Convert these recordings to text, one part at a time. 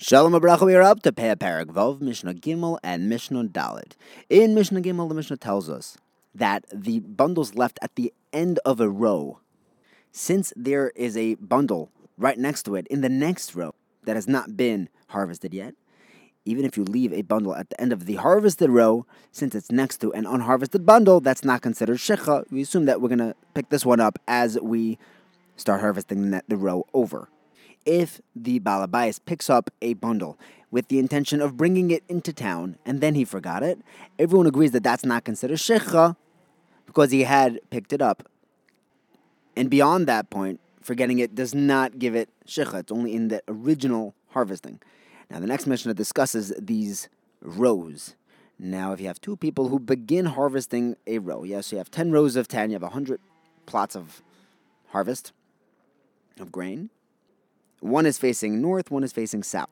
Shalom Abracha, we are up to Peah Perek Vov, Mishnah Gimel, and Mishnah Dalet. In Mishnah Gimel, the Mishnah tells us that the bundles left at the end of a row, since there is a bundle right next to it in the next row that has not been harvested yet, even if you leave a bundle at the end of the harvested row, since it's next to an unharvested bundle, that's not considered shikcha. We assume that we're going to pick this one up as we start harvesting the row over if the balabais picks up a bundle with the intention of bringing it into town and then he forgot it, everyone agrees that that's not considered shikcha because he had picked it up. And beyond that point, forgetting it does not give it shikcha. It's only in the original harvesting. Now, the next Mishnah discusses these rows. Now, if you have two people who begin harvesting a row, yes, you have 10 rows of 10, you have 100 plots of harvest of grain. One is facing north, one is facing south.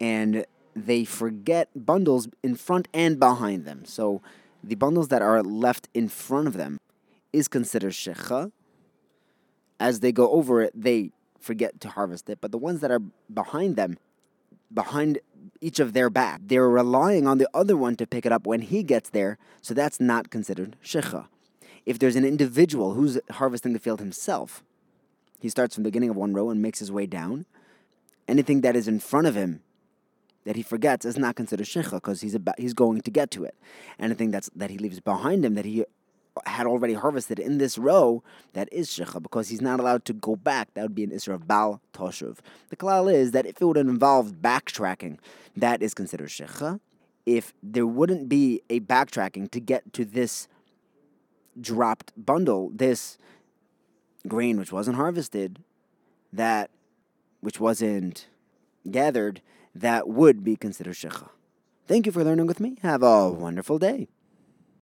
And they forget bundles in front and behind them. So the bundles that are left in front of them is considered shikcha. As they go over it, they forget to harvest it. But the ones that are behind them, behind each of their back, they're relying on the other one to pick it up when he gets there. So that's not considered shikcha. If there's an individual who's harvesting the field himself, he starts from the beginning of one row and makes his way down. Anything that is in front of him that he forgets is not considered shikcha because he's about, he's going to get to it. Anything that's that he leaves behind him that he had already harvested in this row, that is shikcha because he's not allowed to go back. That would be an isra of bal toshuv. The klal is that if it would involve backtracking, that is considered shikcha. If there wouldn't be a backtracking to get to this dropped bundle, this grain which wasn't harvested, that which wasn't gathered, that would be considered shikcha. Thank you for learning with me. Have a wonderful day.